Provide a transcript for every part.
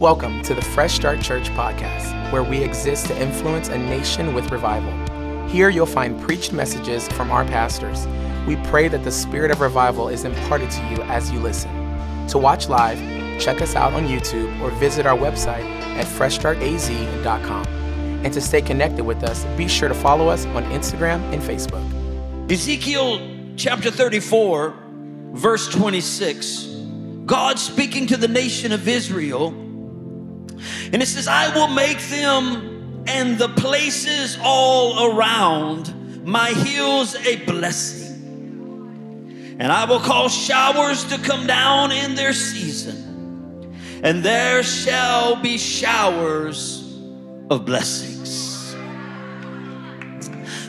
Welcome to the Fresh Start Church podcast, where we exist to influence a nation with revival. Here you'll find preached messages from our pastors. We pray that the spirit of revival is imparted to you as you listen. To watch live, check us out on YouTube or visit our website at freshstartaz.com. And to stay connected with us, be sure to follow us on Instagram and Facebook. Ezekiel chapter 34, verse 26. God speaking to the nation of Israel and it says, I will make them and the places all around my hills a blessing. And I will cause showers to come down in their season, and there shall be showers of blessings.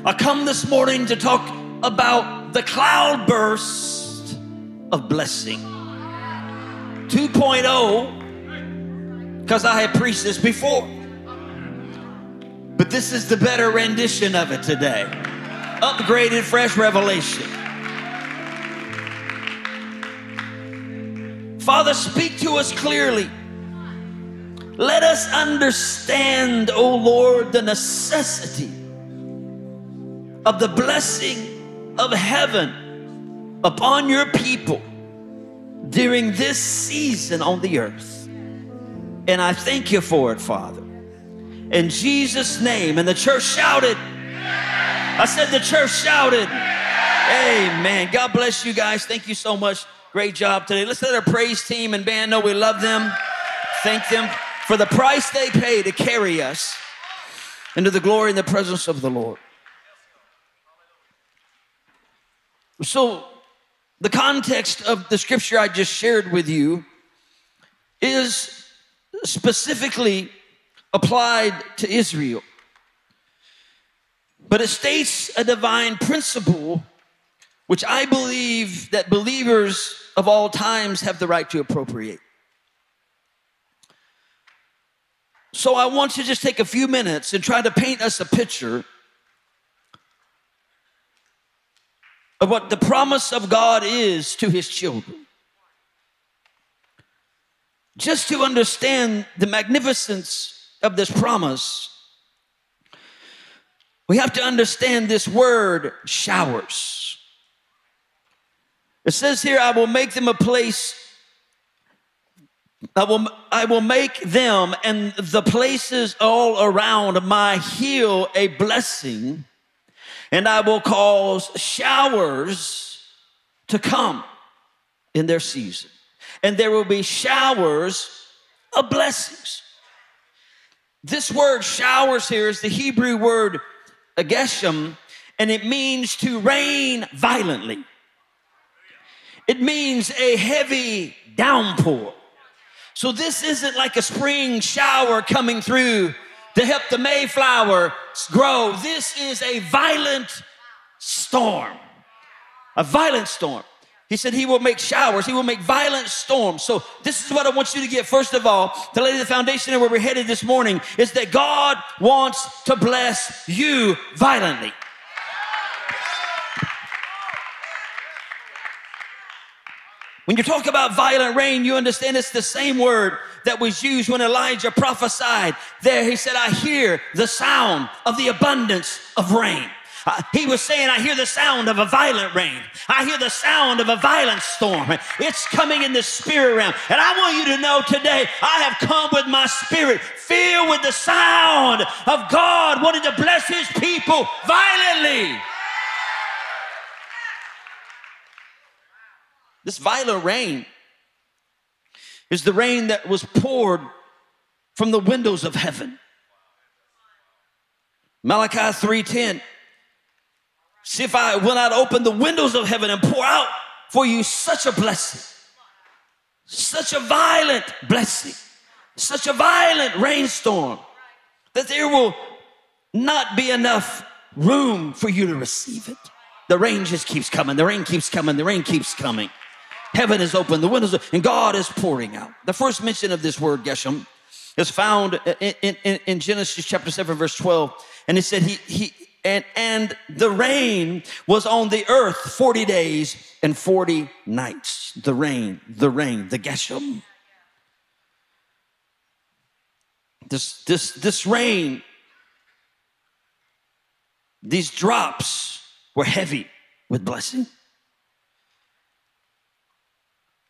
I come this morning to talk about the cloudburst of blessing. 2.0 because I had preached this before. But this is the better rendition of it today. Upgraded, fresh revelation. Father, speak to us clearly. Let us understand, O oh Lord, the necessity of the blessing of heaven upon your people during this season on the earth. And I thank you for it, Father. In Jesus' name. And the church shouted. I said, the church shouted. Amen. God bless you guys. Thank you so much. Great job today. Let's let our praise team and band know we love them. Thank them for the price they pay to carry us into the glory and the presence of the Lord. So, the context of the scripture I just shared with you is specifically applied to Israel. But it states a divine principle which I believe that believers of all times have the right to appropriate. So I want to just take a few minutes and try to paint us a picture of what the promise of God is to his children just to understand the magnificence of this promise, we have to understand this word showers. It says here, I will make them a place, I will, I will make them and the places all around my hill a blessing, and I will cause showers to come in their season and there will be showers of blessings. This word showers here is the Hebrew word ageshem, and it means to rain violently. It means a heavy downpour. So this isn't like a spring shower coming through to help the Mayflower grow. This is a violent storm. A violent storm. He said he will make showers, he will make violent storms. So, this is what I want you to get first of all to lay the foundation of where we're headed this morning is that God wants to bless you violently. When you talk about violent rain, you understand it's the same word that was used when Elijah prophesied. There, he said, I hear the sound of the abundance of rain. He was saying, I hear the sound of a violent rain. I hear the sound of a violent storm. It's coming in the spirit realm. And I want you to know today, I have come with my spirit filled with the sound of God wanting to bless his people violently. This violent rain is the rain that was poured from the windows of heaven. Malachi 3:10 See if I will not open the windows of heaven and pour out for you such a blessing, such a violent blessing, such a violent rainstorm that there will not be enough room for you to receive it. The rain just keeps coming, the rain keeps coming, the rain keeps coming. Heaven is open, the windows, are, and God is pouring out. The first mention of this word, Geshem, is found in, in, in Genesis chapter 7, verse 12. And it said, he, he, and, and the rain was on the earth 40 days and 40 nights. The rain, the rain, the Geshem. This, this, this rain, these drops were heavy with blessing.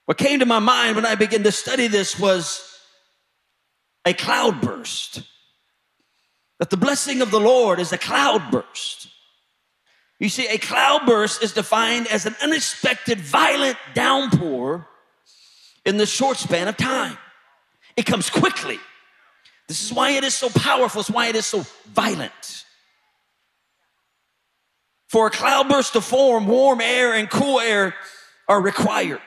What came to my mind when I began to study this was a cloudburst. That the blessing of the Lord is a cloudburst. You see, a cloudburst is defined as an unexpected violent downpour in the short span of time. It comes quickly. This is why it is so powerful, it's why it is so violent. For a cloudburst to form, warm air and cool air are required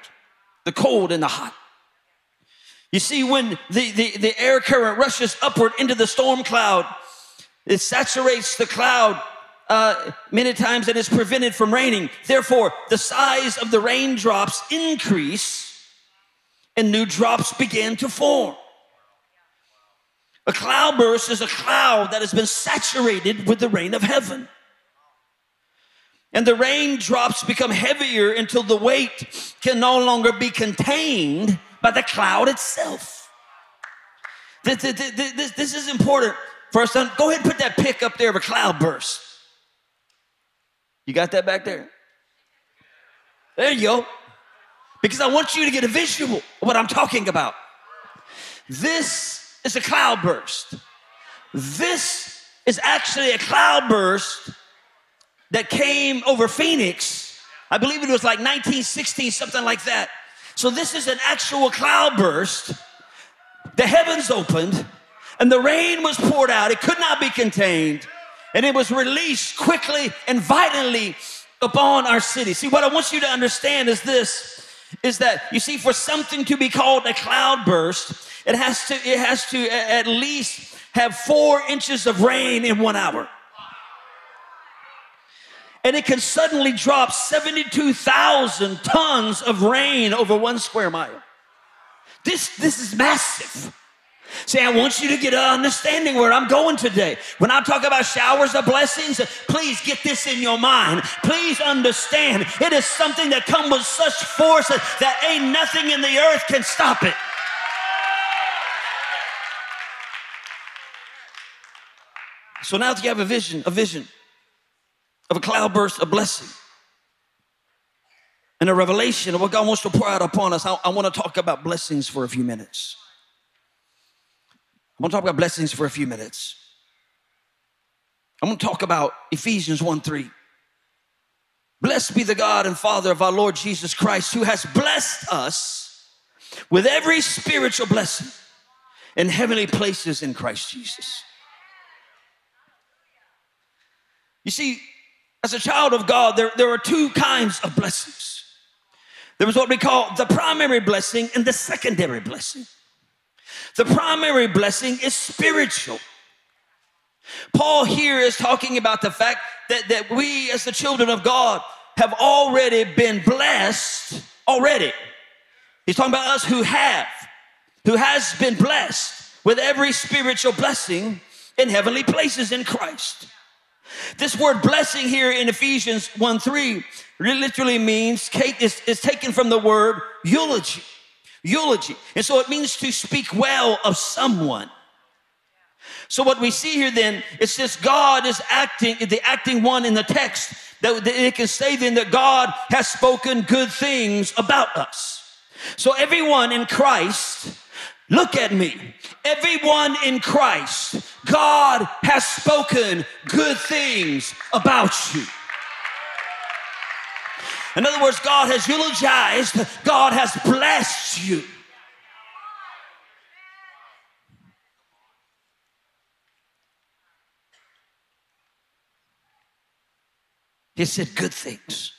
the cold and the hot. You see, when the, the, the air current rushes upward into the storm cloud, it saturates the cloud uh, many times and is prevented from raining. Therefore, the size of the raindrops increase and new drops begin to form. A cloudburst is a cloud that has been saturated with the rain of heaven. And the raindrops become heavier until the weight can no longer be contained by the cloud itself. This, this, this, this is important. First, son, go ahead and put that pick up there of a cloudburst. You got that back there? There you go. Because I want you to get a visual of what I'm talking about. This is a cloudburst. This is actually a cloudburst that came over Phoenix. I believe it was like 1916, something like that. So this is an actual cloudburst. The heavens opened and the rain was poured out. It could not be contained and it was released quickly and violently upon our city. See, what I want you to understand is this is that you see for something to be called a cloudburst, it has to it has to at least have 4 inches of rain in 1 hour and it can suddenly drop 72,000 tons of rain over one square mile. This, this is massive. See, I want you to get an understanding where I'm going today. When I talk about showers of blessings, please get this in your mind. Please understand it is something that comes with such force that ain't nothing in the earth can stop it. So now that you have a vision, a vision of a cloudburst of blessing and a revelation of what God wants to pour out upon us. I, I want to talk about blessings for a few minutes. I want to talk about blessings for a few minutes. I'm going to talk about Ephesians 1 3. Blessed be the God and Father of our Lord Jesus Christ, who has blessed us with every spiritual blessing in heavenly places in Christ Jesus. You see, as a child of God, there, there are two kinds of blessings. There is what we call the primary blessing and the secondary blessing. The primary blessing is spiritual. Paul here is talking about the fact that, that we, as the children of God, have already been blessed already. He's talking about us who have, who has been blessed with every spiritual blessing in heavenly places in Christ. This word blessing here in Ephesians 1 3 literally means, is, is taken from the word eulogy. Eulogy. And so it means to speak well of someone. So what we see here then is this God is acting, the acting one in the text, that, it can say then that God has spoken good things about us. So everyone in Christ Look at me. Everyone in Christ, God has spoken good things about you. In other words, God has eulogized, God has blessed you. He said good things.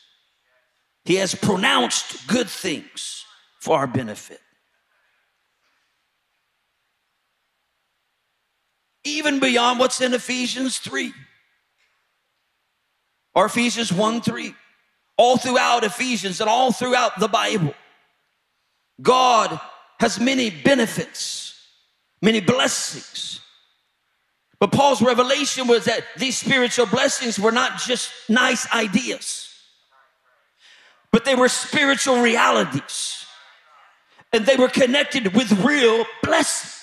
He has pronounced good things for our benefit. even beyond what's in Ephesians 3 or Ephesians 1 3. All throughout Ephesians and all throughout the Bible, God has many benefits, many blessings. But Paul's revelation was that these spiritual blessings were not just nice ideas, but they were spiritual realities. And they were connected with real blessings.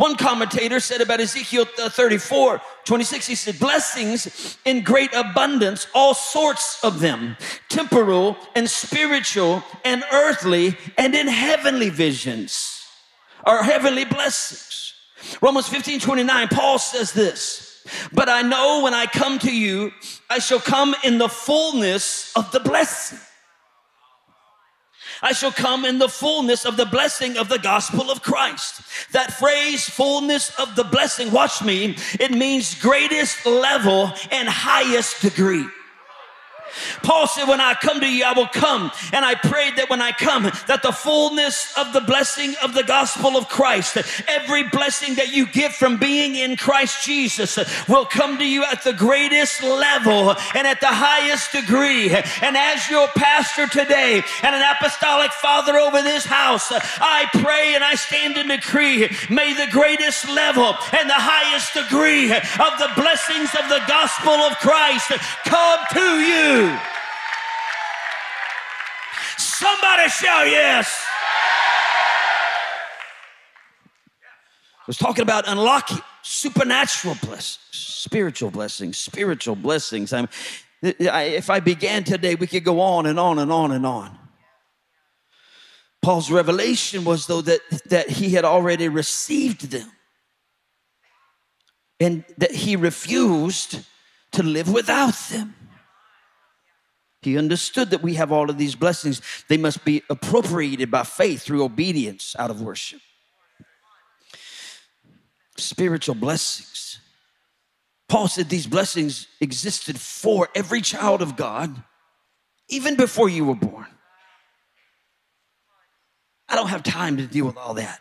One commentator said about Ezekiel uh, 34, 26, he said, blessings in great abundance, all sorts of them, temporal and spiritual and earthly and in heavenly visions, are heavenly blessings. Romans 15, 29, Paul says this, but I know when I come to you, I shall come in the fullness of the blessing. I shall come in the fullness of the blessing of the gospel of Christ. That phrase, fullness of the blessing, watch me, it means greatest level and highest degree. Paul said, When I come to you, I will come. And I prayed that when I come, that the fullness of the blessing of the gospel of Christ, every blessing that you get from being in Christ Jesus, will come to you at the greatest level and at the highest degree. And as your pastor today and an apostolic father over this house, I pray and I stand and decree, may the greatest level and the highest degree of the blessings of the gospel of Christ come to you. Somebody shout yes. I was talking about unlocking supernatural blessings, spiritual blessings, spiritual blessings. I'm, if I began today, we could go on and on and on and on. Paul's revelation was, though, that, that he had already received them and that he refused to live without them. He understood that we have all of these blessings. They must be appropriated by faith through obedience out of worship. Spiritual blessings. Paul said these blessings existed for every child of God, even before you were born. I don't have time to deal with all that.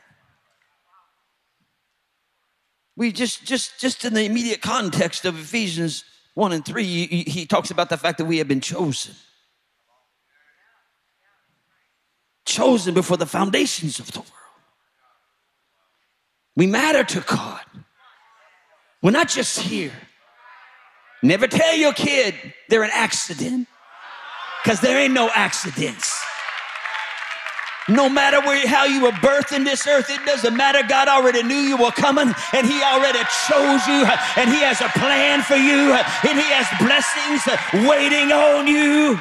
We just, just, just in the immediate context of Ephesians 1 and 3, he, he talks about the fact that we have been chosen. Chosen before the foundations of the world. We matter to God. We're not just here. Never tell your kid they're an accident, because there ain't no accidents. No matter where, how you were birthed in this earth, it doesn't matter. God already knew you were coming and He already chose you and He has a plan for you and He has blessings waiting on you.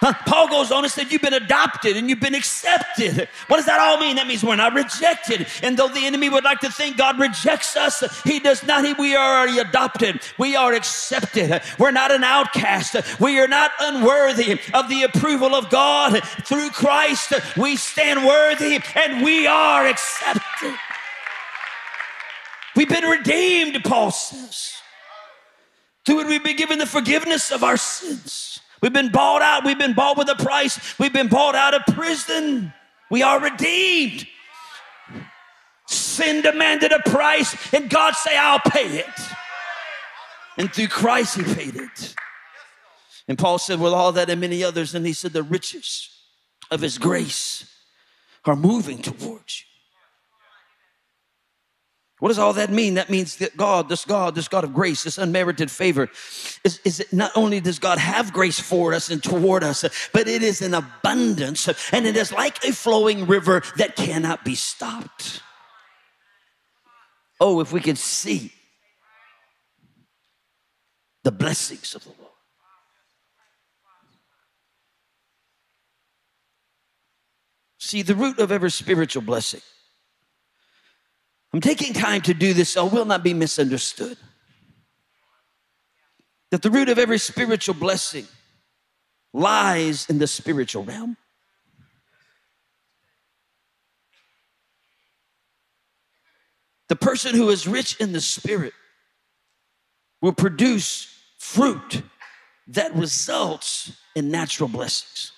Paul goes on and said, You've been adopted and you've been accepted. What does that all mean? That means we're not rejected. And though the enemy would like to think God rejects us, he does not. We are already adopted. We are accepted. We're not an outcast. We are not unworthy of the approval of God. Through Christ, we stand worthy and we are accepted. We've been redeemed, Paul says. Through it, we've been given the forgiveness of our sins. We've been bought out. We've been bought with a price. We've been bought out of prison. We are redeemed. Sin demanded a price, and God say, I'll pay it. And through Christ, He paid it. And Paul said, with all that and many others, and he said, the riches of His grace are moving towards you. What does all that mean? That means that God, this God, this God of grace, this unmerited favor, is, is not only does God have grace for us and toward us, but it is in abundance and it is like a flowing river that cannot be stopped. Oh, if we could see the blessings of the Lord. See, the root of every spiritual blessing I'm taking time to do this so I will not be misunderstood. That the root of every spiritual blessing lies in the spiritual realm. The person who is rich in the spirit will produce fruit that results in natural blessings.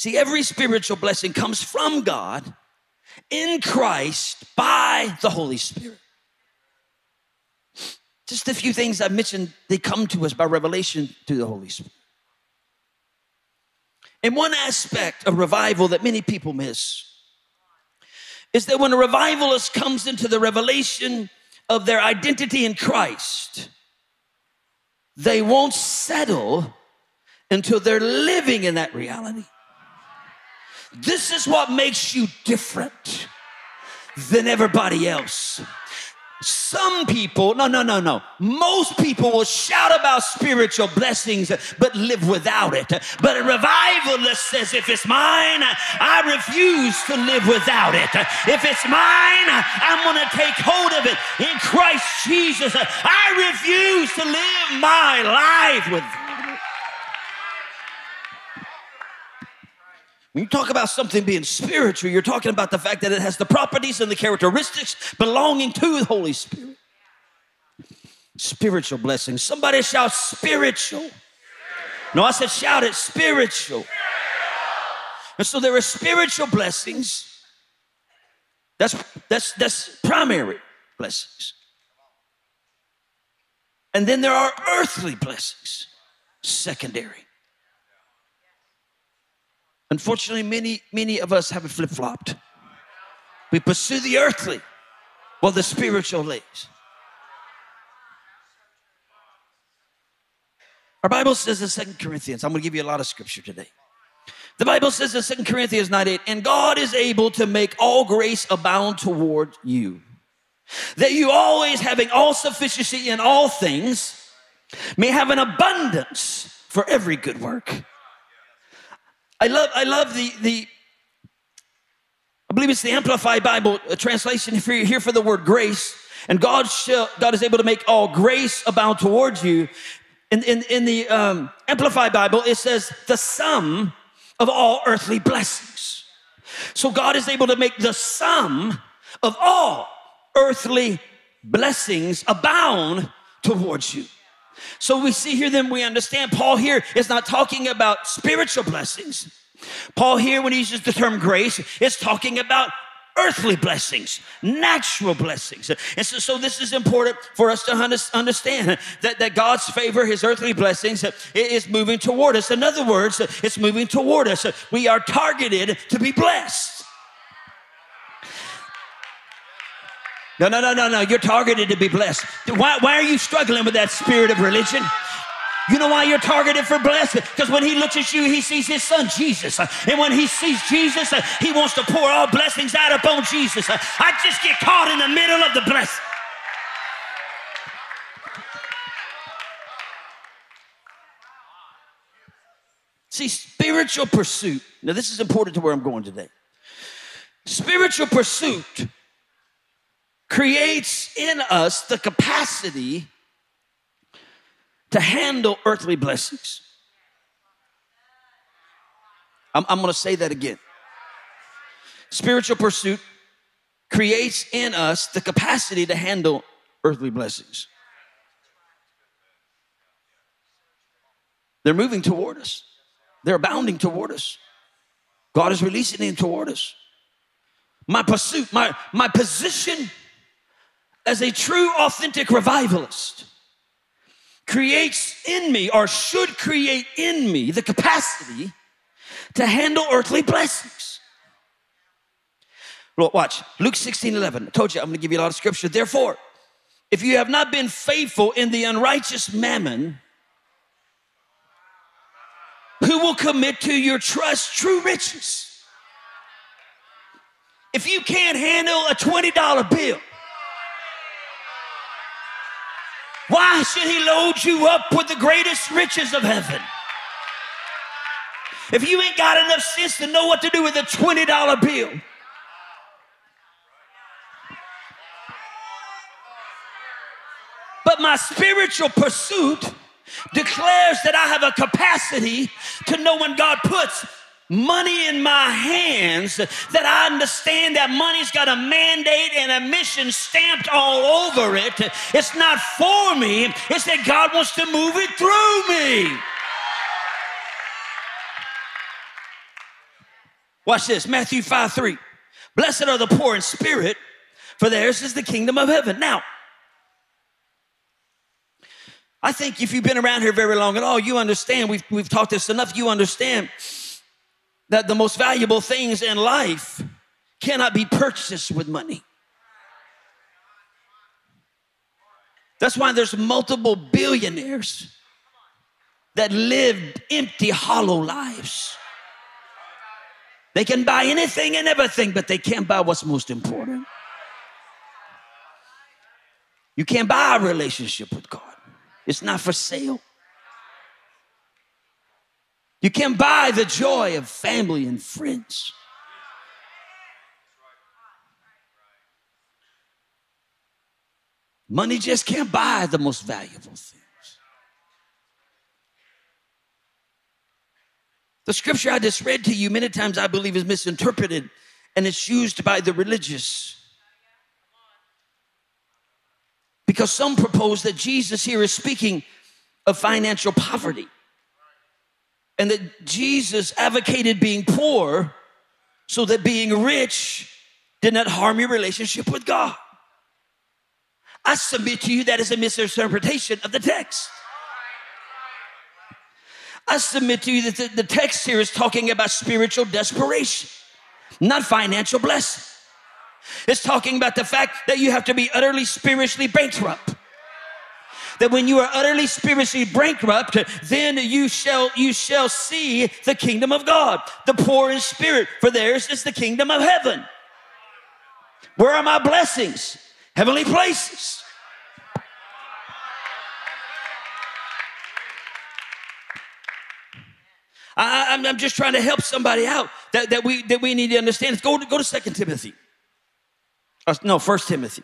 See, every spiritual blessing comes from God in Christ by the Holy Spirit. Just a few things I mentioned, they come to us by revelation through the Holy Spirit. And one aspect of revival that many people miss is that when a revivalist comes into the revelation of their identity in Christ, they won't settle until they're living in that reality. This is what makes you different than everybody else. Some people, no, no, no, no. Most people will shout about spiritual blessings, but live without it. But a revivalist says, if it's mine, I refuse to live without it. If it's mine, I'm going to take hold of it in Christ Jesus. I refuse to live my life with When you talk about something being spiritual, you're talking about the fact that it has the properties and the characteristics belonging to the Holy Spirit. Spiritual blessings. Somebody shout spiritual. No, I said shout it spiritual. And so there are spiritual blessings. That's that's that's primary blessings. And then there are earthly blessings, secondary. Unfortunately, many, many of us have flip flopped. We pursue the earthly while the spiritual lays. Our Bible says in Second Corinthians, I'm going to give you a lot of scripture today. The Bible says in Second Corinthians 9 8, and God is able to make all grace abound toward you, that you always having all sufficiency in all things may have an abundance for every good work. I love, I love the, the, I believe it's the Amplified Bible translation If you're here for the word grace. And God, shall, God is able to make all grace abound towards you. In, in, in the um, Amplified Bible, it says the sum of all earthly blessings. So God is able to make the sum of all earthly blessings abound towards you. So we see here, then we understand Paul here is not talking about spiritual blessings. Paul here, when he uses the term grace, is talking about earthly blessings, natural blessings. And so, so this is important for us to understand that, that God's favor, his earthly blessings, is moving toward us. In other words, it's moving toward us. We are targeted to be blessed. No, no, no, no, no. You're targeted to be blessed. Why, why are you struggling with that spirit of religion? You know why you're targeted for blessing? Because when he looks at you, he sees his son Jesus. And when he sees Jesus, he wants to pour all blessings out upon Jesus. I just get caught in the middle of the blessing. See, spiritual pursuit. Now, this is important to where I'm going today. Spiritual pursuit creates in us the capacity to handle earthly blessings. I'm, I'm going to say that again. Spiritual pursuit creates in us the capacity to handle earthly blessings. They're moving toward us, they're abounding toward us. God is releasing them toward us. My pursuit, my, my position as a true, authentic revivalist creates in me, or should create in me, the capacity to handle earthly blessings. Well, watch Luke 16 11. I told you I'm going to give you a lot of scripture. Therefore, if you have not been faithful in the unrighteous mammon, who will commit to your trust true riches? If you can't handle a $20 bill, Why should he load you up with the greatest riches of heaven? If you ain't got enough sense to know what to do with a $20 bill, but my spiritual pursuit declares that I have a capacity to know when God puts money in my hands that I understand that money's got a mandate and a mission stamped all over it. It's not for me, it's that God wants to move it through me. Watch this Matthew 5 3. Blessed are the poor in spirit, for theirs is the kingdom of heaven. Now, I think if you've been around here very long at all, you understand, we've, we've talked this enough, you understand that the most valuable things in life cannot be purchased with money. That's why there's multiple billionaires that lived empty, hollow lives. They can buy anything and everything, but they can't buy what's most important. You can't buy a relationship with God, it's not for sale. You can't buy the joy of family and friends. Money just can't buy the most valuable things. The scripture I just read to you, many times I believe, is misinterpreted and it's used by the religious. Because some propose that Jesus here is speaking of financial poverty and that Jesus advocated being poor so that being rich did not harm your relationship with God. I submit to you that is a misinterpretation of the text. I submit to you that the, text here is talking about spiritual desperation, not financial blessing. It's talking about the fact that you have to be utterly spiritually bankrupt. That when you are utterly spiritually bankrupt, then you shall you shall see the kingdom of God. The poor in spirit, for theirs is the kingdom of heaven. Where are my blessings? Heavenly places. I, am just trying to help somebody out that, that, we, that we need to understand. Go to, go to 2 Timothy. Uh, no, First Timothy.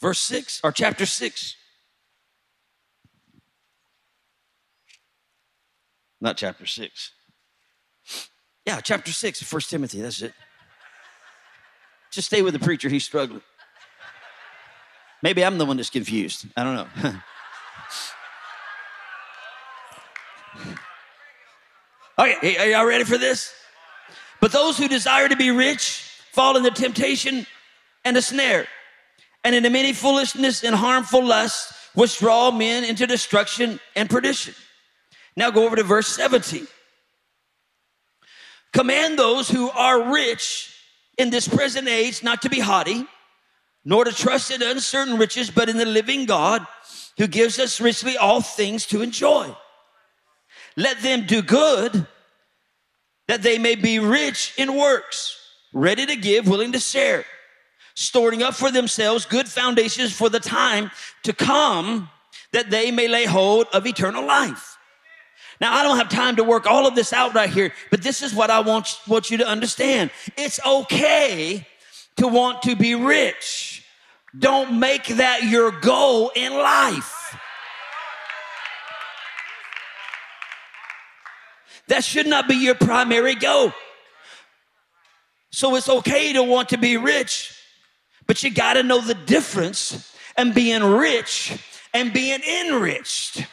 Verse 6, or chapter 6. Not chapter 6. Yeah, chapter 6 of First Timothy, that's it. Just stay with the preacher, he's struggling. Maybe I'm the one that's confused. I don't know. okay, are y'all ready for this? But those who desire to be rich fall into temptation and a snare, and into many foolishness and harmful lusts, which draw men into destruction and perdition. Now go over to verse 17. Command those who are rich in this present age not to be haughty nor to trust in uncertain riches, but in the living God who gives us richly all things to enjoy. Let them do good that they may be rich in works, ready to give, willing to share, storing up for themselves good foundations for the time to come that they may lay hold of eternal life. Now, I don't have time to work all of this out right here, but this is what I want, want you to understand. It's okay to want to be rich. Don't make that your goal in life. That should not be your primary goal. So it's okay to want to be rich, but you got to know the difference and being rich and being enriched.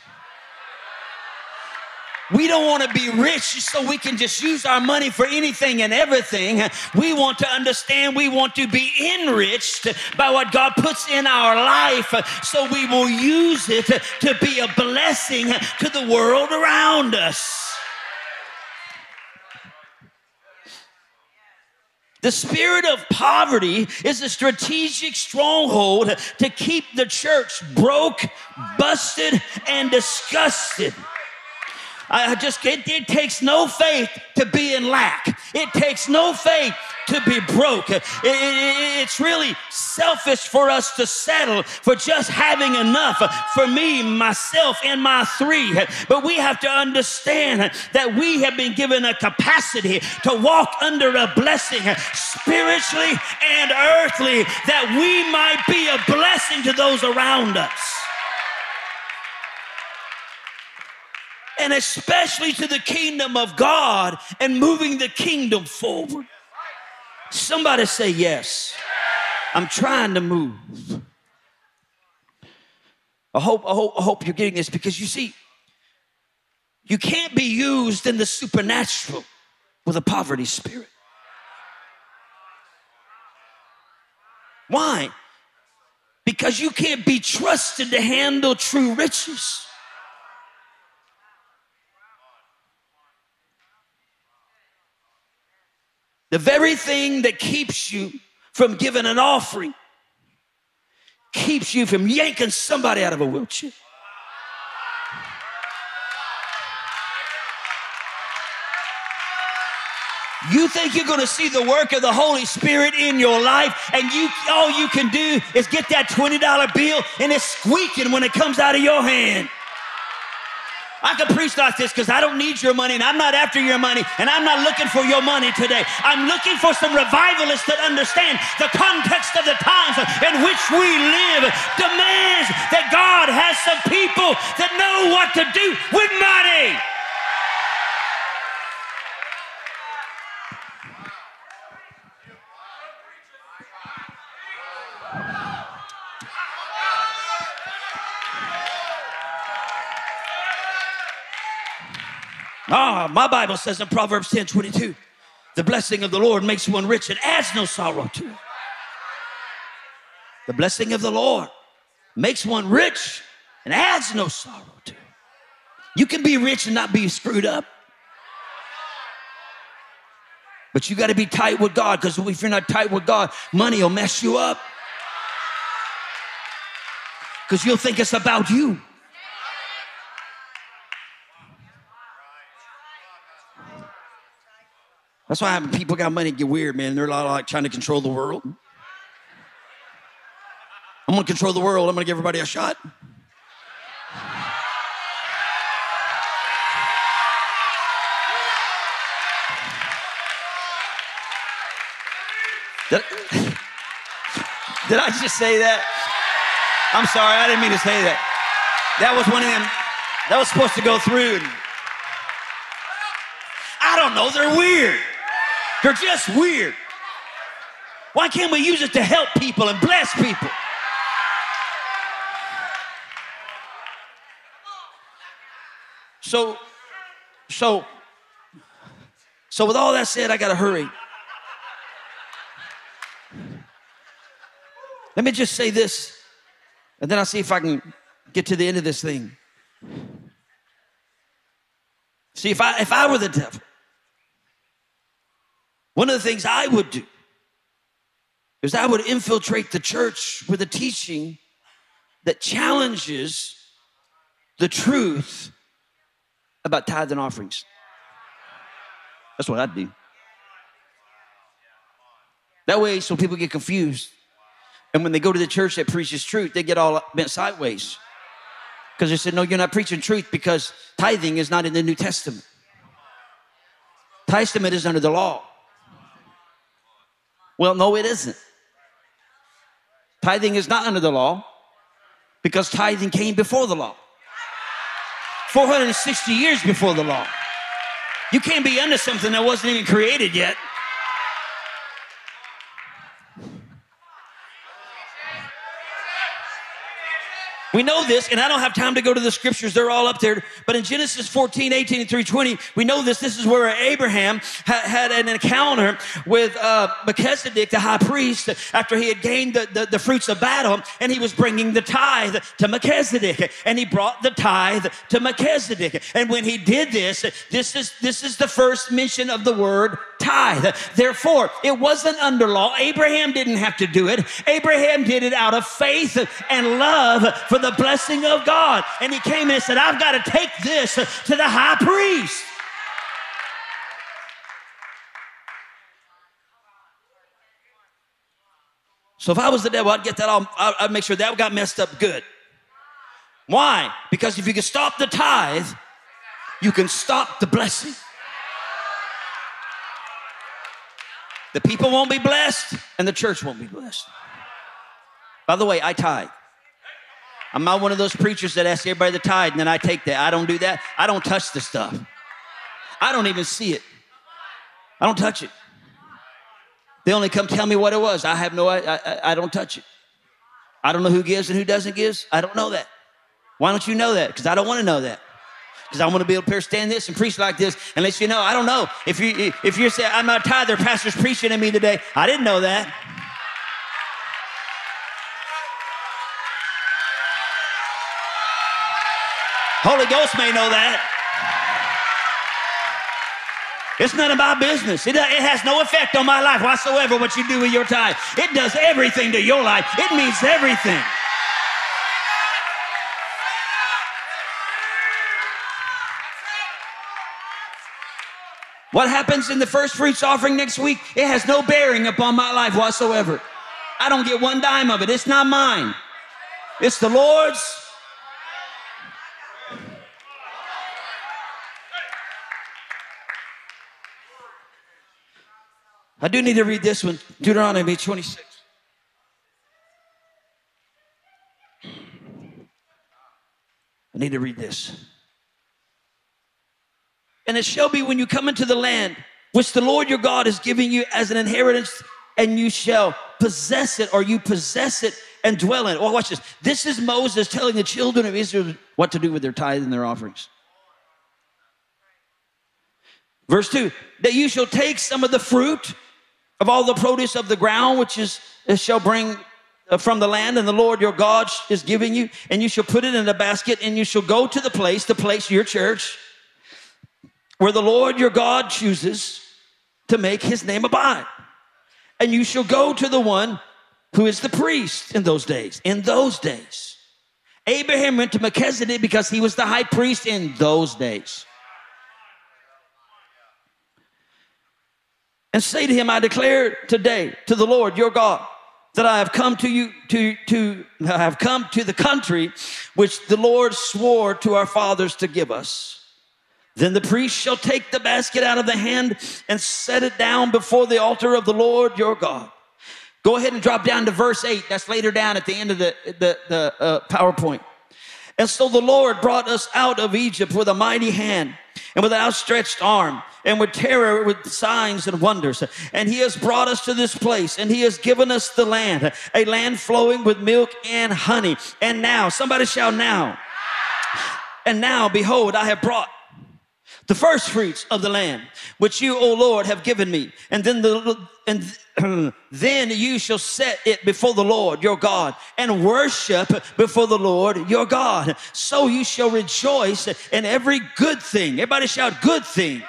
We don't want to be rich so we can just use our money for anything and everything. We want to understand we want to be enriched by what God puts in our life so we will use it to be a blessing to the world around us. The spirit of poverty is a strategic stronghold to keep the church broke, busted, and disgusted. I just, it, it takes no faith to be in lack. It takes no faith to be broke. It, it, it's really selfish for us to settle for just having enough for me, myself, and my three. But we have to understand that we have been given a capacity to walk under a blessing spiritually and earthly that we might be a blessing to those around us. And especially to the kingdom of God and moving the kingdom forward. Somebody say yes. I'm trying to move. I hope, I hope, I hope you're getting this because you see, you can't be used in the supernatural with a poverty spirit. Why? Because you can't be trusted to handle true riches. The very thing that keeps you from giving an offering keeps you from yanking somebody out of a wheelchair. You think you're going to see the work of the Holy Spirit in your life, and you all you can do is get that $20 bill and it's squeaking when it comes out of your hand. I can preach like this because I don't need your money and I'm not after your money and I'm not looking for your money today. I'm looking for some revivalists that understand the context of the times in which we live demands that God has some people that know what to do with money. Ah, my Bible says in Proverbs 10 22, the blessing of the Lord makes one rich and adds no sorrow to it. The blessing of the Lord makes one rich and adds no sorrow to it. You can be rich and not be screwed up. But you got to be tight with God because if you're not tight with God, money will mess you up. Because you'll think it's about you. That's why people got money get weird, man. They're a lot like trying to control the world. I'm gonna control the world. I'm gonna give everybody a shot. Did, did I just say that? I'm sorry, I didn't mean to say that. That was one of them. That was supposed to go through. And I don't know, they're weird. They're just weird. Why can't we use it to help people and bless people? So, so, so with all that said, I gotta hurry. Let me just say this, and then I'll see if I can get to the end of this thing. See, if I if I were the devil, one of the things I would do is I would infiltrate the church with a teaching that challenges the truth about tithes and offerings. That's what I'd do. That way, so people get confused. And when they go to the church that preaches truth, they get all bent sideways. Because they said, No, you're not preaching truth because tithing is not in the New Testament. Testament is under the law. Well, no, it isn't. Tithing is not under the law because tithing came before the law. 460 years before the law. You can't be under something that wasn't even created yet. We know this, and I don't have time to go to the scriptures, they're all up there. But in Genesis 14, 18 through 20, we know this. This is where Abraham ha- had an encounter with uh, Melchizedek, the high priest, after he had gained the, the, the fruits of battle, and he was bringing the tithe to Melchizedek. And he brought the tithe to Melchizedek. And when he did this, this is, this is the first mention of the word tithe. Therefore, it wasn't under law. Abraham didn't have to do it. Abraham did it out of faith and love for the the blessing of God. And he came and said, I've got to take this to the high priest. So if I was the devil, I'd get that all, I'd make sure that got messed up good. Why? Because if you can stop the tithe, you can stop the blessing. The people won't be blessed, and the church won't be blessed. By the way, I tithe. I'm not one of those preachers that asks everybody to tithe and then I take that. I don't do that. I don't touch the stuff. I don't even see it. I don't touch it. They only come tell me what it was. I have no, I, I, I don't touch it. I don't know who gives and who doesn't give. I don't know that. Why don't you know that? Because I don't want to know that. Because I want to be able to stand this and preach like this and let you know. I don't know. If you if you're saying I'm not a tither, pastor's preaching to me today. I didn't know that. Holy Ghost may know that. It's none of my business. It, it has no effect on my life whatsoever what you do with your tithe. It does everything to your life, it means everything. What happens in the first fruits offering next week, it has no bearing upon my life whatsoever. I don't get one dime of it. It's not mine. It's the Lord's. I do need to read this one Deuteronomy 26. I need to read this. And it shall be when you come into the land which the Lord your God is giving you as an inheritance, and you shall possess it, or you possess it and dwell in it. Well, watch this. This is Moses telling the children of Israel what to do with their tithe and their offerings. Verse 2 that you shall take some of the fruit of all the produce of the ground, which is shall bring uh, from the land, and the Lord your God is giving you, and you shall put it in a basket, and you shall go to the place, the place your church, where the Lord your God chooses to make his name abide. And you shall go to the one who is the priest in those days. In those days. Abraham went to Melchizedek because he was the high priest in those days. And say to him, I declare today to the Lord your God that I have come to you to to I have come to the country which the Lord swore to our fathers to give us. Then the priest shall take the basket out of the hand and set it down before the altar of the Lord your God. Go ahead and drop down to verse 8. That's later down at the end of the, the, the uh, PowerPoint. And so the Lord brought us out of Egypt with a mighty hand and with an outstretched arm and with terror, with signs and wonders. And he has brought us to this place and he has given us the land, a land flowing with milk and honey. And now, somebody shout now. And now, behold, I have brought the first fruits of the land, which you, O Lord, have given me. And then the and then you shall set it before the Lord your God and worship before the Lord your God. So you shall rejoice in every good thing. Everybody shout good thing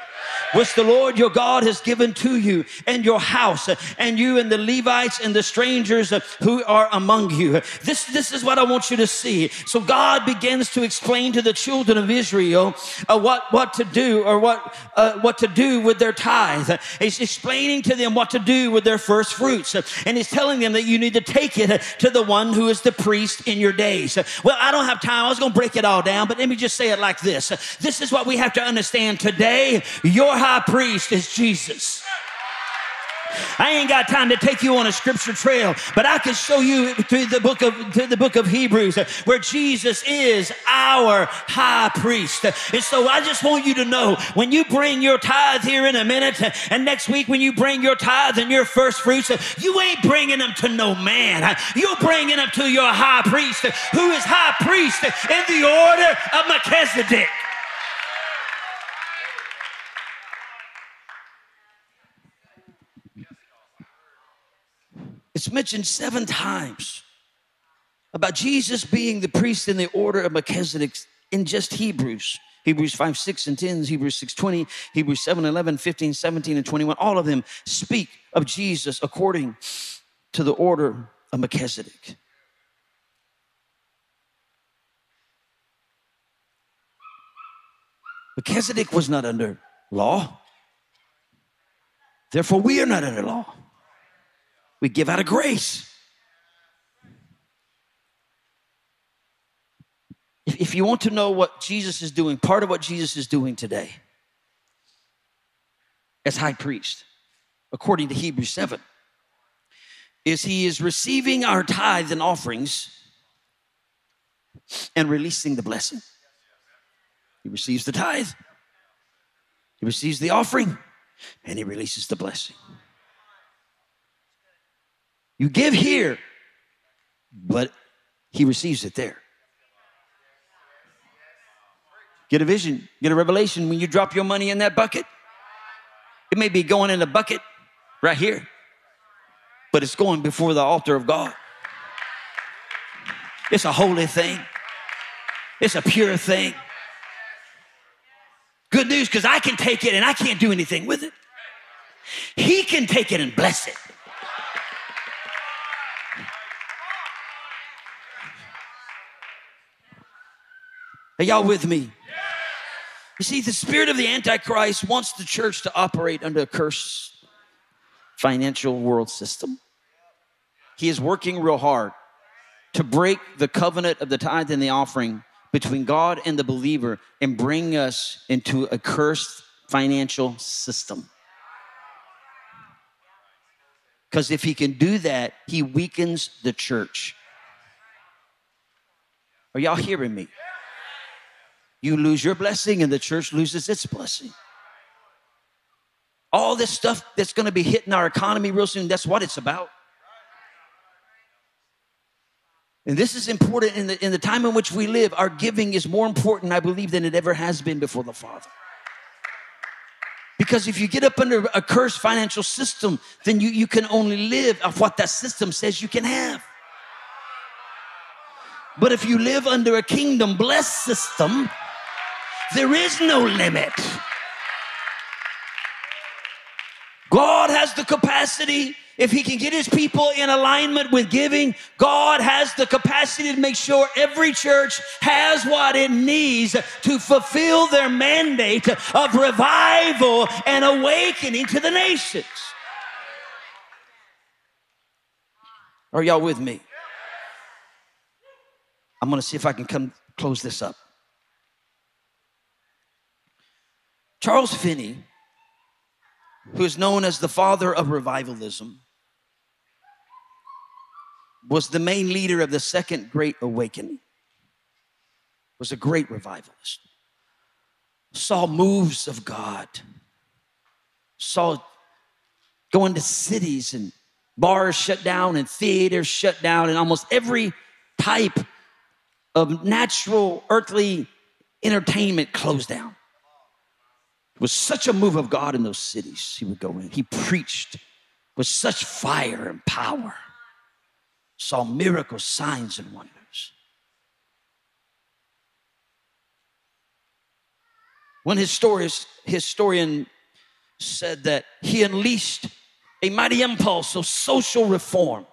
which the Lord your God has given to you and your house and you and the Levites and the strangers who are among you. This, this is what I want you to see. So God begins to explain to the children of Israel uh, what, what to do or what, uh, what to do with their tithe. He's explaining to them what to do with their first fruits. And he's telling them that you need to take it to the one who is the priest in your days. Well, I don't have time. I was going to break it all down, but let me just say it like this. This is what we have to understand today. Your high priest is Jesus. I ain't got time to take you on a scripture trail, but I can show you through the book of the book of Hebrews where Jesus is our high priest. And so I just want you to know when you bring your tithe here in a minute, and next week when you bring your tithe and your first fruits, you ain't bringing them to no man. You're bringing them to your high priest, who is high priest in the order of Melchizedek. It's mentioned seven times about Jesus being the priest in the order of Melchizedek in just Hebrews. Hebrews 5, 6, and 10, Hebrews 6, 20, Hebrews 7, 11, 15, 17, and 21. All of them speak of Jesus according to the order of Melchizedek. Melchizedek was not under law. Therefore, we are not under law. We give out of grace. If you want to know what Jesus is doing, part of what Jesus is doing today as high priest, according to Hebrews 7, is he is receiving our tithes and offerings and releasing the blessing. He receives the tithe, he receives the offering, and he releases the blessing. You give here, but he receives it there. Get a vision, get a revelation when you drop your money in that bucket. It may be going in a bucket right here, but it's going before the altar of God. It's a holy thing, it's a pure thing. Good news because I can take it and I can't do anything with it. He can take it and bless it. Are y'all with me? You see, the spirit of the Antichrist wants the church to operate under a cursed financial world system. He is working real hard to break the covenant of the tithe and the offering between God and the believer and bring us into a cursed financial system. Because if he can do that, he weakens the church. Are y'all hearing me? You lose your blessing and the church loses its blessing. All this stuff that's going to be hitting our economy real soon, that's what it's about. And this is important in the, in the time in which we live. Our giving is more important, I believe, than it ever has been before the Father. Because if you get up under a cursed financial system, then you, you can only live of what that system says you can have. But if you live under a kingdom blessed system, there is no limit. God has the capacity if he can get his people in alignment with giving, God has the capacity to make sure every church has what it needs to fulfill their mandate of revival and awakening to the nations. Are y'all with me? I'm going to see if I can come close this up. Charles Finney, who is known as the father of revivalism, was the main leader of the second great awakening was a great revivalist. Saw moves of god. Saw going to cities and bars shut down and theaters shut down and almost every type of natural earthly entertainment closed down it was such a move of god in those cities he would go in he preached with such fire and power saw miracles, signs, and wonders. One historian said that he unleashed a mighty impulse of social reform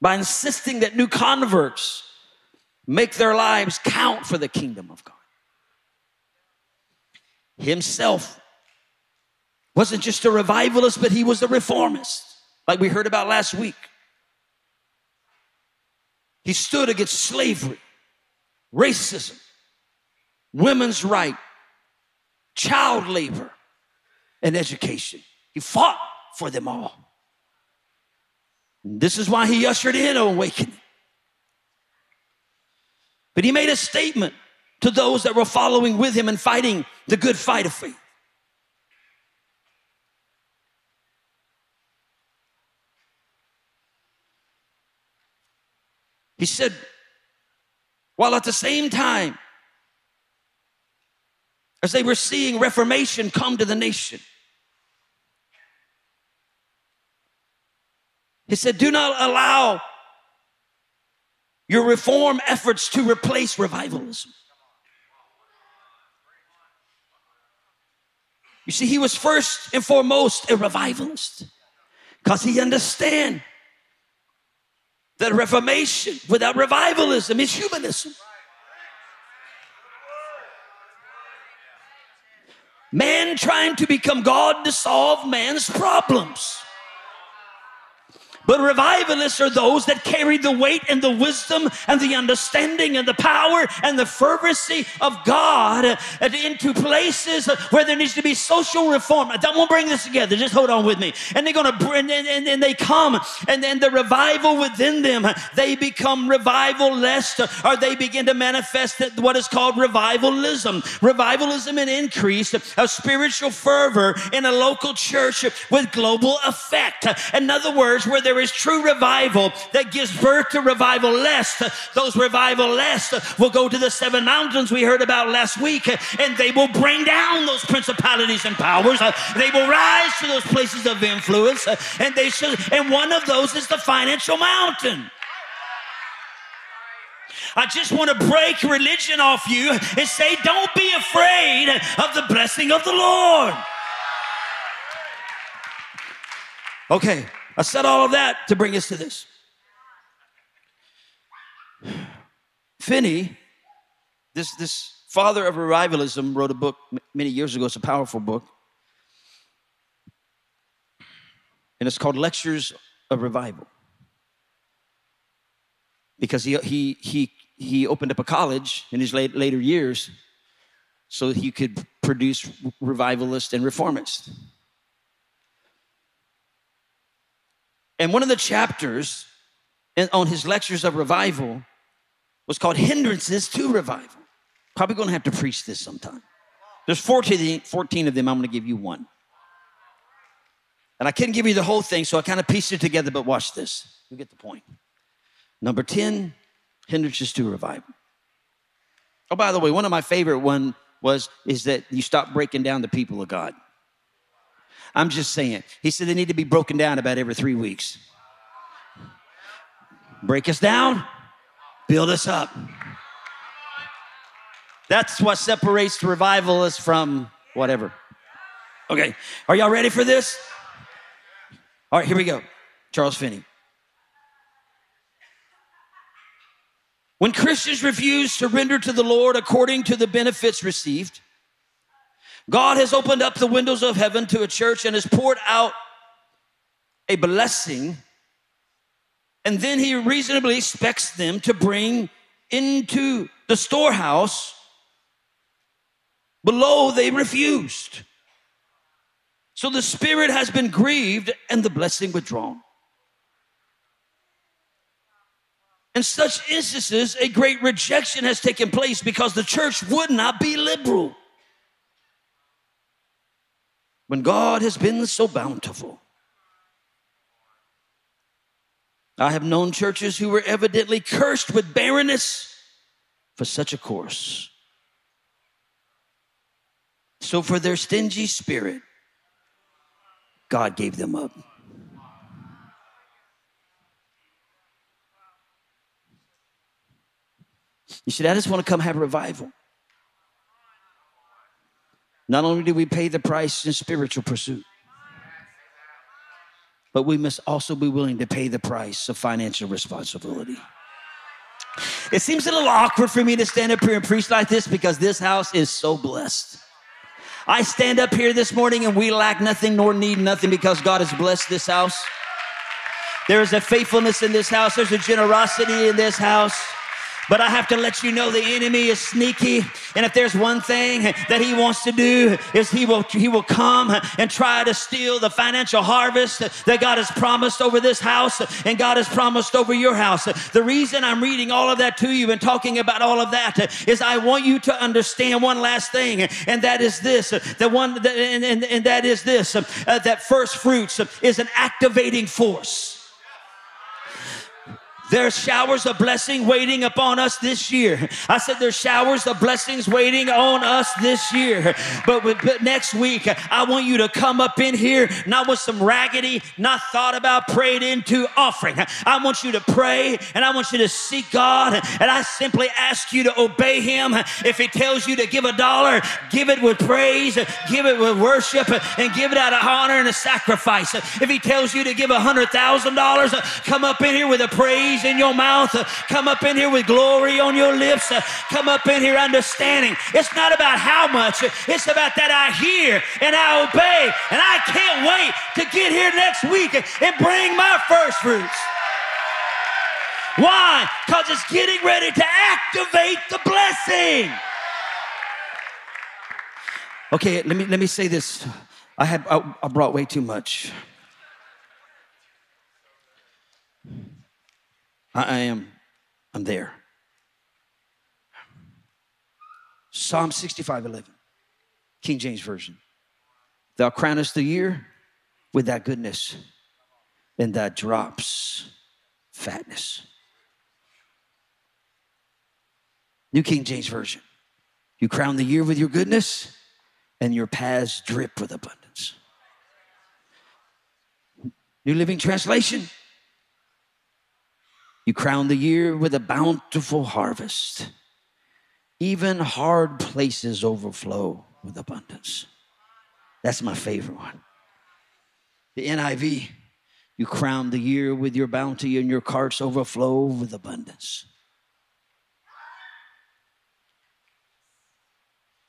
by insisting that new converts make their lives count for the kingdom of God. Himself wasn't just a revivalist, but he was a reformist, like we heard about last week. He stood against slavery, racism, women's right, child labor, and education. He fought for them all. This is why he ushered in awakening. But he made a statement to those that were following with him and fighting the good fight of faith. He said, while at the same time, as they were seeing reformation come to the nation, he said, Do not allow your reform efforts to replace revivalism. You see, he was first and foremost a revivalist because he understand that reformation without revivalism is humanism. Man trying to become God to solve man's problems. But revivalists are those that carry the weight and the wisdom and the understanding and the power and the fervency of God into places where there needs to be social reform. I'm gonna bring this together. Just hold on with me. And they're gonna bring and, and, and they come and then the revival within them, they become revivalist or they begin to manifest what is called revivalism. Revivalism and increase of spiritual fervor in a local church with global effect. In other words, where there there is true revival that gives birth to revivalists, those revivalists will go to the seven mountains we heard about last week and they will bring down those principalities and powers. They will rise to those places of influence and they should, and one of those is the financial mountain. I just want to break religion off you and say, don't be afraid of the blessing of the Lord. Okay, I said all of that to bring us to this. Finney, this, this father of revivalism, wrote a book many years ago. It's a powerful book. And it's called Lectures of Revival. Because he, he, he, he opened up a college in his late, later years so he could produce revivalists and reformists. And one of the chapters on his lectures of revival was called Hindrances to Revival. Probably gonna have to preach this sometime. There's 14, 14 of them, I'm gonna give you one. And I couldn't give you the whole thing, so I kind of pieced it together, but watch this. You get the point. Number 10, hindrances to revival. Oh, by the way, one of my favorite one was is that you stop breaking down the people of God. I'm just saying. He said they need to be broken down about every three weeks. Break us down, build us up. That's what separates revivalists from whatever. Okay, are y'all ready for this? All right, here we go. Charles Finney. When Christians refuse to render to the Lord according to the benefits received, God has opened up the windows of heaven to a church and has poured out a blessing, and then He reasonably expects them to bring into the storehouse below they refused. So the Spirit has been grieved and the blessing withdrawn. In such instances, a great rejection has taken place because the church would not be liberal. When God has been so bountiful, I have known churches who were evidently cursed with barrenness for such a course. So, for their stingy spirit, God gave them up. You said, I just want to come have revival. Not only do we pay the price in spiritual pursuit, but we must also be willing to pay the price of financial responsibility. It seems a little awkward for me to stand up here and preach like this because this house is so blessed. I stand up here this morning and we lack nothing nor need nothing because God has blessed this house. There is a faithfulness in this house, there's a generosity in this house. But I have to let you know the enemy is sneaky. And if there's one thing that he wants to do is he will he will come and try to steal the financial harvest that God has promised over this house and God has promised over your house. The reason I'm reading all of that to you and talking about all of that is I want you to understand one last thing, and that is this: the one, and, and, and that is this: uh, that first fruits is an activating force. There's showers of blessing waiting upon us this year. I said there's showers of blessings waiting on us this year. But, but next week, I want you to come up in here, not with some raggedy, not thought about, prayed into offering. I want you to pray and I want you to seek God. And I simply ask you to obey Him. If He tells you to give a dollar, give it with praise, give it with worship, and give it out of honor and a sacrifice. If He tells you to give a hundred thousand dollars, come up in here with a praise praise in your mouth. Come up in here with glory on your lips. Come up in here understanding. It's not about how much, it's about that I hear and I obey. And I can't wait to get here next week and bring my first fruits. Why? Because it's getting ready to activate the blessing. Okay, let me let me say this. I had I, I brought way too much. I am, I'm there. Psalm 65 11, King James Version. Thou crownest the year with thy goodness, and thy drops fatness. New King James Version. You crown the year with your goodness, and your paths drip with abundance. New Living Translation. You crown the year with a bountiful harvest. Even hard places overflow with abundance. That's my favorite one. The NIV, you crown the year with your bounty and your carts overflow with abundance.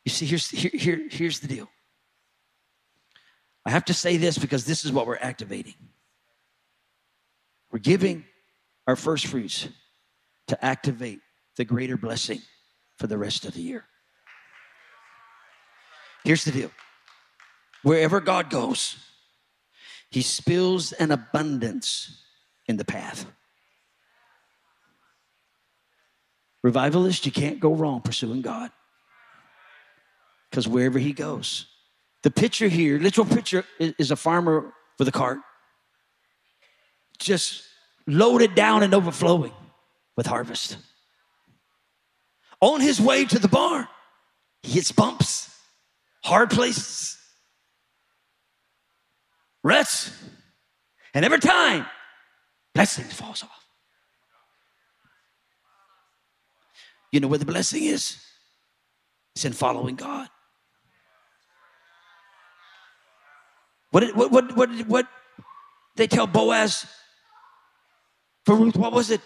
You see, here's, here, here, here's the deal. I have to say this because this is what we're activating. We're giving our first fruits to activate the greater blessing for the rest of the year. Here's the deal wherever God goes, He spills an abundance in the path. Revivalist, you can't go wrong pursuing God because wherever He goes, the picture here, literal picture, is a farmer with a cart, just loaded down and overflowing with harvest. On his way to the barn, he hits bumps, hard places, ruts, and every time, blessing falls off. You know where the blessing is? It's in following God. What, what, what, what, what they tell Boaz for Ruth? What was it?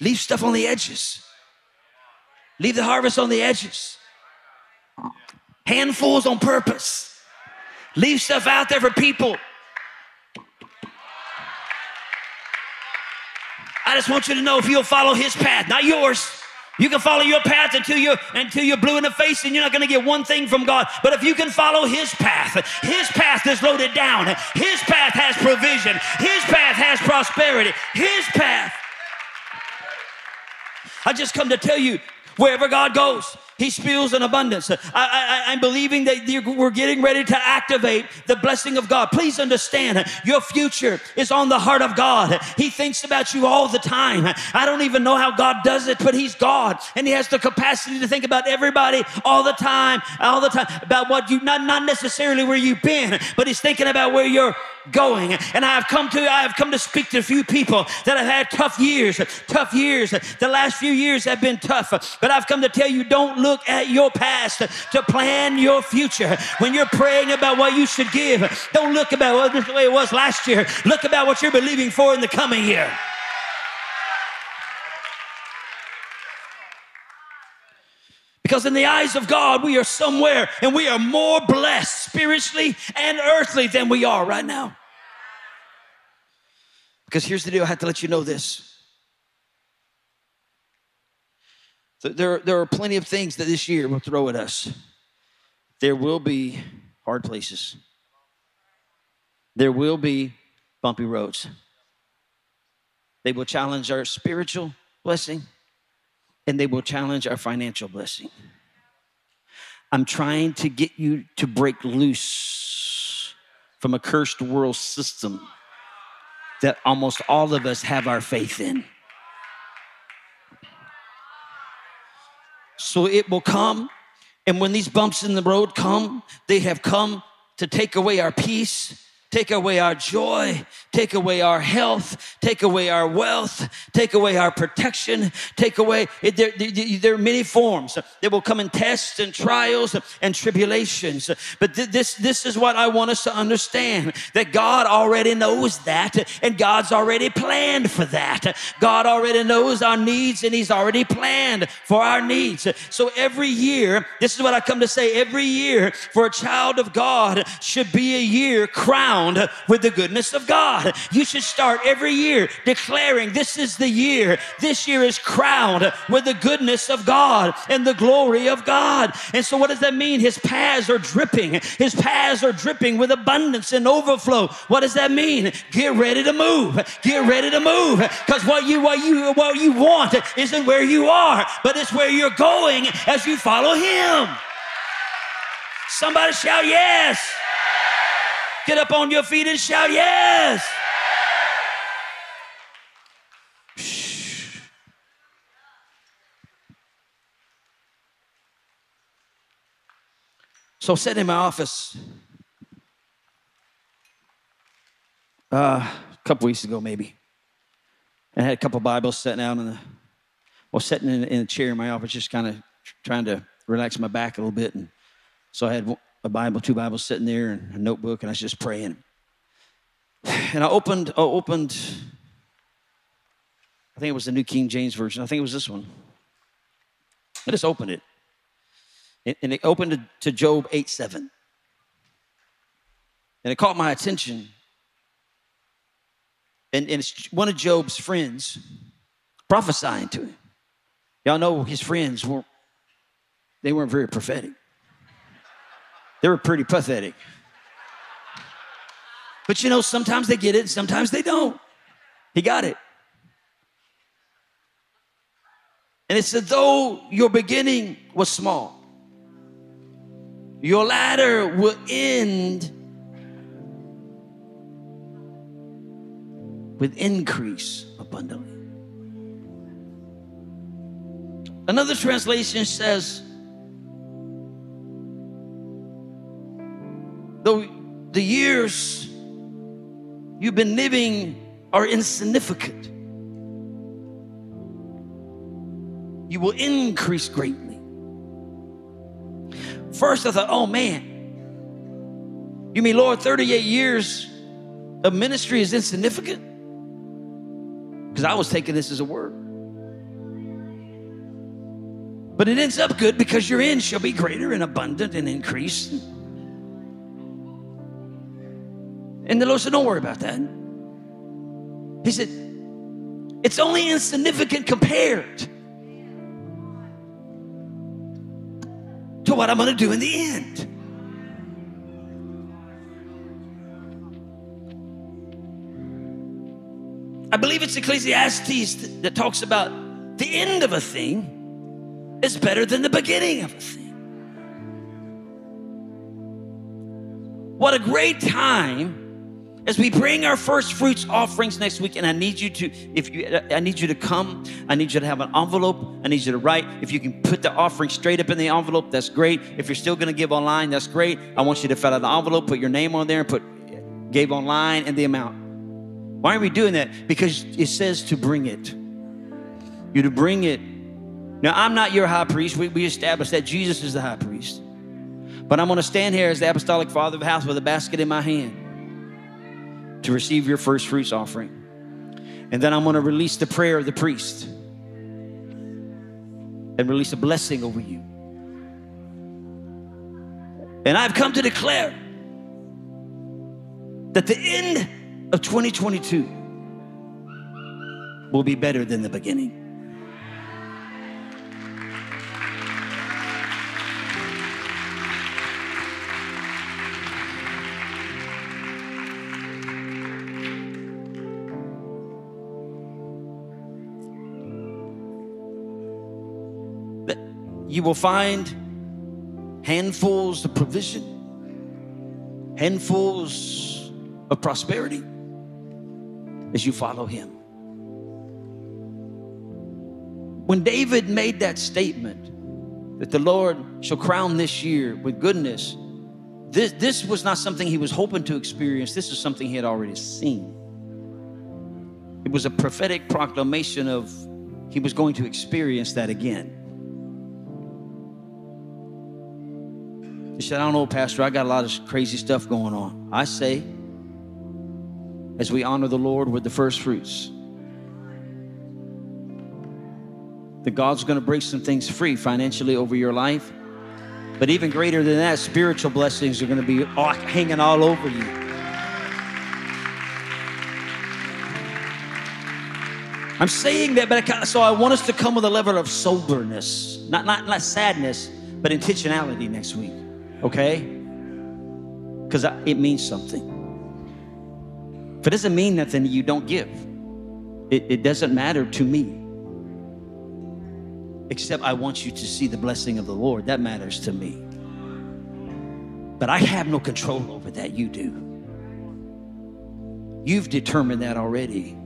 Leave stuff on the edges. Leave the harvest on the edges. Handfuls on purpose. Leave stuff out there for people. I just want you to know if you'll follow his path, not yours. You can follow your path until you're, until you're blue in the face and you're not going to get one thing from God. But if you can follow his path, his path is loaded down. His path has provision. His path has prosperity. His path. I just come to tell you wherever God goes, he spills in abundance. I, am believing that we're getting ready to activate the blessing of God. Please understand, your future is on the heart of God. He thinks about you all the time. I don't even know how God does it, but He's God, and He has the capacity to think about everybody all the time, all the time about what you not not necessarily where you've been, but He's thinking about where you're going. And I have come to I have come to speak to a few people that have had tough years, tough years. The last few years have been tough, but I've come to tell you don't look at your past to plan your future. When you're praying about what you should give, don't look about well, this is the way it was last year. Look about what you're believing for in the coming year. Because in the eyes of God, we are somewhere and we are more blessed spiritually and earthly than we are right now. Because here's the deal I have to let you know this. There, there are plenty of things that this year will throw at us. There will be hard places, there will be bumpy roads. They will challenge our spiritual blessing and they will challenge our financial blessing. I'm trying to get you to break loose from a cursed world system that almost all of us have our faith in. So it will come. And when these bumps in the road come, they have come to take away our peace, take away our joy, take away our health, take away our wealth, take away our protection, take away, there, there, there are many forms that will come in tests and trials and tribulations. But th- this, this is what I want us to understand that God already knows that and God's already planned for that. God already knows our needs and He's already planned for our needs. So every year, this is what I come to say every year for a child of God should be a year crowned with the goodness of God. You should start every year declaring this is the year. This year is crowned with the goodness of God and the glory of God. And so, what does that mean? His paths are dripping. His paths are dripping with abundance and overflow. What does that mean? Get ready to move. Get ready to move. Because what you what you what you want isn't where you are, but it's where you're going as you follow Him. Somebody shout yes. Get up on your feet and shout, Yes! So, sitting in my office uh, a couple weeks ago, maybe, and I had a couple Bibles sitting out in the, well, sitting in, in a chair in my office, just kind of trying to relax my back a little bit. And so I had a Bible, two Bibles sitting there, and a notebook, and I was just praying. And I opened, I opened, I think it was the New King James Version. I think it was this one. I just opened it. And, it opened to, to Job 8 7. And it caught my attention. And, and it's one of Job's friends prophesying to him. Y'all know his friends weren't, they weren't very prophetic. They were pretty pathetic. But you know, sometimes they get it, sometimes they don't. He got it. And it said, though your beginning was small, your latter will end with increase abundantly. Another translation says, though the years you've been living are insignificant, you will increase greatly. First, I thought, oh man, you mean, Lord, 38 years of ministry is insignificant? Because I was taking this as a word. But it ends up good because your end shall be greater and abundant and increased. And the Lord said, Don't worry about that. He said, It's only insignificant compared to what I'm going to do in the end. I believe it's Ecclesiastes that talks about the end of a thing is better than the beginning of a thing. What a great time as we bring our first fruits offerings next week and i need you to if you i need you to come i need you to have an envelope i need you to write. If you can put the offering straight up in the envelope that's great. If you're still going to give online that's great. I want you to fill out the envelope put your name on there and put gave online and the amount. Why are we doing that? Because it says to bring it. You to bring it. Now i'm not your high priest. We, we established that jesus is the high priest. But i'm going to stand here as the apostolic father of the house with a basket in my hand to receive your first fruits offering. And then I'm going to release the prayer of the priest and release a blessing over you. And I've come to declare that the end of 2022 will be better than the beginning. You will find handfuls of provision, handfuls of prosperity as you follow him. When David made that statement that the Lord shall crown this year with goodness, this, this was not something he was hoping to experience. This is something he had already seen. It was a prophetic proclamation of he was going to experience that again. He said, I don't know, Pastor, I got a lot of crazy stuff going on. I say, as we honor the Lord with the first fruits, that God's going to break some things free financially over your life. But even greater than that, spiritual blessings are going to be hanging all over you. I'm saying that, but I, so I want us to come with a level of soberness, not, not, not sadness, but intentionality next week okay? Because it means something. If it doesn't mean nothing, you don't give. It, it doesn't matter to me. Except I want you to see the blessing of the Lord. That matters to me. But I have no control over that. You do. You've determined that already.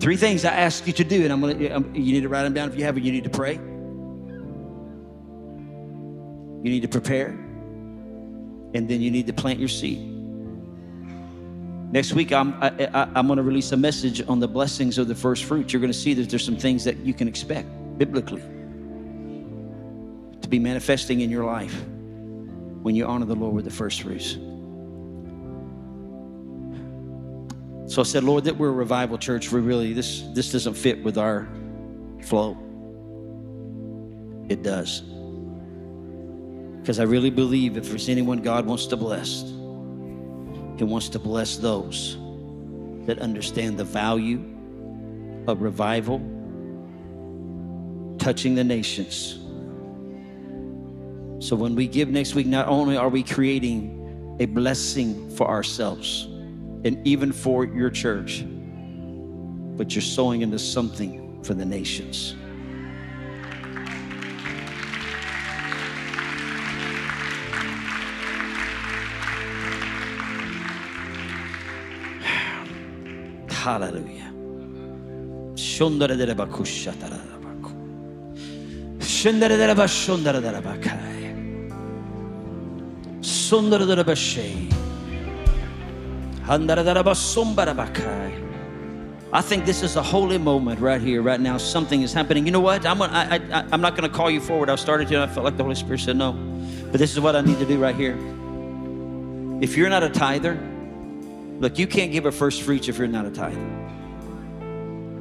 three things I ask you to do, and I'm gonna. Um, you need to write them down if you haven't. You need to pray. You need to prepare, and then you need to plant your seed. Next week, I'm, I, I'm going to release a message on the blessings of the first fruit. You're going to see that there's some things that you can expect biblically to be manifesting in your life when you honor the Lord with the first fruits. So I said, Lord, that we're a revival church. We really this this doesn't fit with our flow. It does. Because I really believe if there's anyone God wants to bless, He wants to bless those that understand the value of revival touching the nations. So when we give next week, not only are we creating a blessing for ourselves and even for your church, but you're sowing into something for the nations. Hallelujah. I think this is a holy moment right here, right now. Something is happening. You know what? I'm, gonna, I, I, I'm not going to call you forward. I started and I felt like the Holy Spirit said no. But this is what I need to do right here. If you're not a tither, look, you can't give a first fruits if you're not a tither.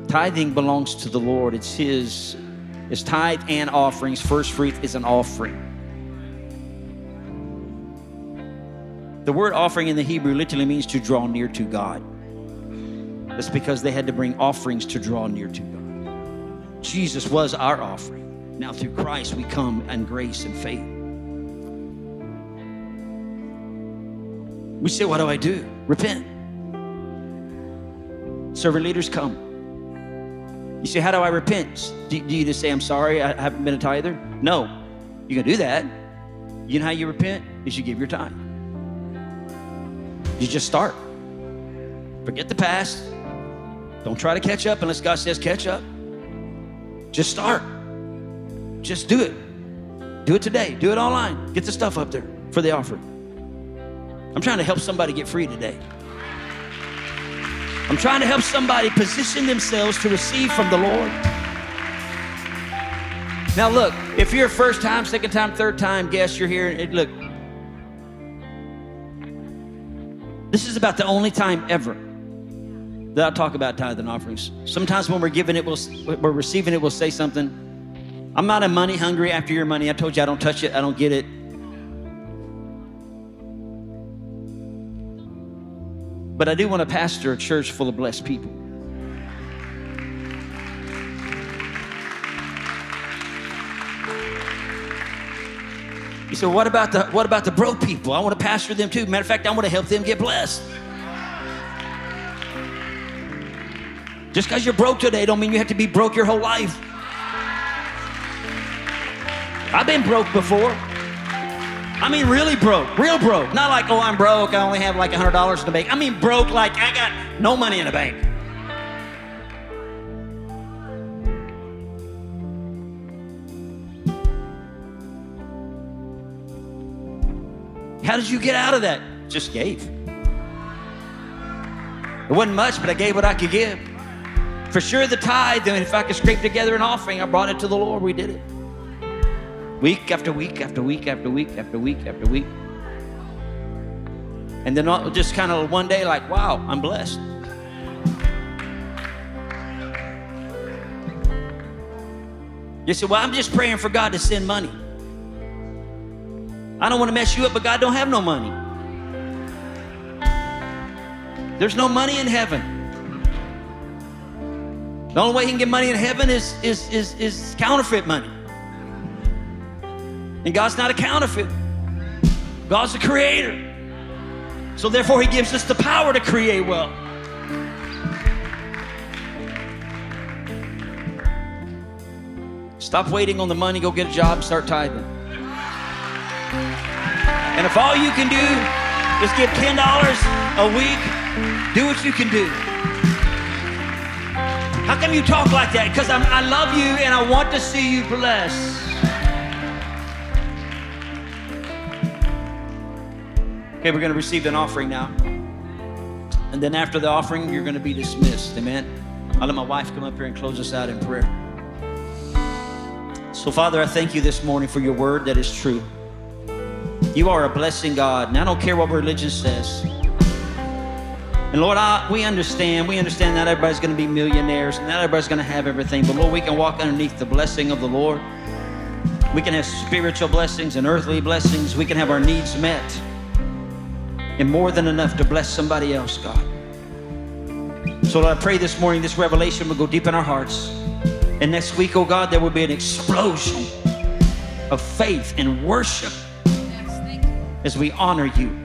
Tithing belongs to the Lord. It's His. It's tithe and offerings. First fruit is an offering. The word offering in the Hebrew literally means to draw near to God. That's because they had to bring offerings to draw near to God. Jesus was our offering. Now through Christ we come in grace and faith. We say, What do I do? Repent. Servant leaders come. You say, How do I repent? Do, do you just say, I'm sorry, I haven't been a tither? No. You can do that. You know how you repent? Is you give your tithe. You just start. Forget the past. Don't try to catch up unless God says catch up. Just start. Just do it. Do it today. Do it online. Get the stuff up there for the offering. I'm trying to help somebody get free today. I'm trying to help somebody position themselves to receive from the Lord. Now, look, if you're first time, second time, third time guest, you're here, and look, this is about the only time ever that I talk about tithe and offerings. Sometimes when we're giving it, we'll, we're receiving it, we'll say something. I'm not a money hungry after your money. I told you I don't touch it, I don't get it. But I do want to pastor a church full of blessed people. You said, what about the what about the broke people? I want to pastor them too. Matter of fact, I want to help them get blessed. Just because you're broke today don't mean you have to be broke your whole life. I've been broke before. I mean, really broke, real broke. Not like, oh, I'm broke, I only have like $100 in the bank. I mean, broke like I got no money in the bank. How did you get out of that? Just gave. It wasn't much, but I gave what I could give. For sure, the tithe, and if I could scrape together an offering, I brought it to the Lord. We did it. Week after week after week after week after week after week. And then just kind of one day, like, wow, I'm blessed. You say, well, I'm just praying for God to send money. I don't want to mess you up, but God don't have no money. There's no money in heaven. The only way he can get money in heaven is, is, is, is counterfeit money. And God's not a counterfeit, God's the creator. So therefore, he gives us the power to create wealth. Stop waiting on the money, go get a job start tithing. And if all you can do is give $10 a week, do what you can do. How come you talk like that? Because I love you and I want to see you blessed. Okay, we're going to receive an offering now. And then after the offering, you're going to be dismissed. Amen. I'll let my wife come up here and close us out in prayer. So, Father, I thank you this morning for your word that is true. You are a blessing God, and I don't care what religion says. And Lord, I, we understand, we understand not everybody's going to be millionaires, not everybody's going to have everything, but Lord, we can walk underneath the blessing of the Lord. We can have spiritual blessings and earthly blessings. We can have our needs met. And more than enough to bless somebody else, God. So Lord, I pray this morning this revelation will go deep in our hearts. And next week, oh God, there will be an explosion of faith and worship as we honor you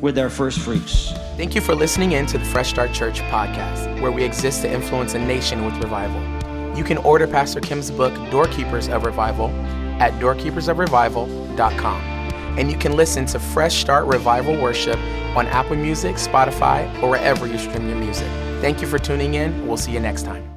with our first fruits. Thank you for listening in to the Fresh Start Church podcast, where we exist to influence a nation with revival. You can order Pastor Kim's book, Doorkeepers of Revival, at doorkeepersofrevival.com. And you can listen to Fresh Start Revival Worship on Apple Music, Spotify, or wherever you stream your music. Thank you for tuning in. We'll see you next time.